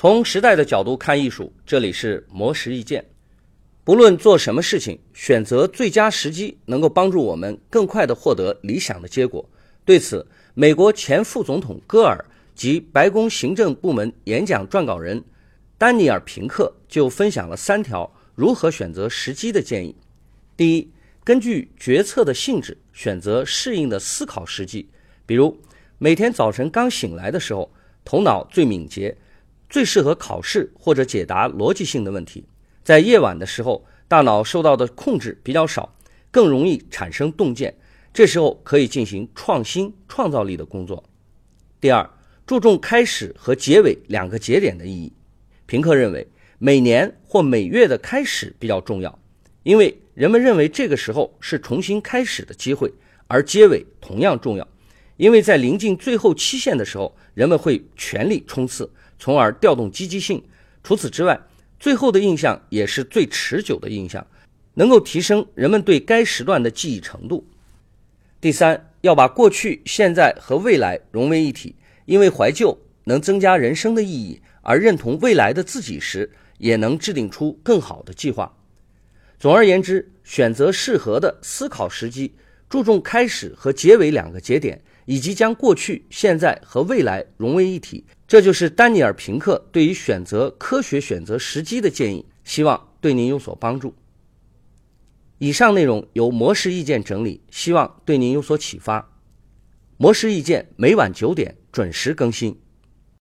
从时代的角度看艺术，这里是魔石意见。不论做什么事情，选择最佳时机能够帮助我们更快地获得理想的结果。对此，美国前副总统戈尔及白宫行政部门演讲撰稿人丹尼尔·平克就分享了三条如何选择时机的建议。第一，根据决策的性质选择适应的思考时机，比如每天早晨刚醒来的时候，头脑最敏捷。最适合考试或者解答逻辑性的问题。在夜晚的时候，大脑受到的控制比较少，更容易产生洞见。这时候可以进行创新、创造力的工作。第二，注重开始和结尾两个节点的意义。平克认为，每年或每月的开始比较重要，因为人们认为这个时候是重新开始的机会，而结尾同样重要，因为在临近最后期限的时候，人们会全力冲刺。从而调动积极性。除此之外，最后的印象也是最持久的印象，能够提升人们对该时段的记忆程度。第三，要把过去、现在和未来融为一体，因为怀旧能增加人生的意义，而认同未来的自己时，也能制定出更好的计划。总而言之，选择适合的思考时机，注重开始和结尾两个节点。以及将过去、现在和未来融为一体，这就是丹尼尔·平克对于选择科学选择时机的建议，希望对您有所帮助。以上内容由模式意见整理，希望对您有所启发。模式意见每晚九点准时更新。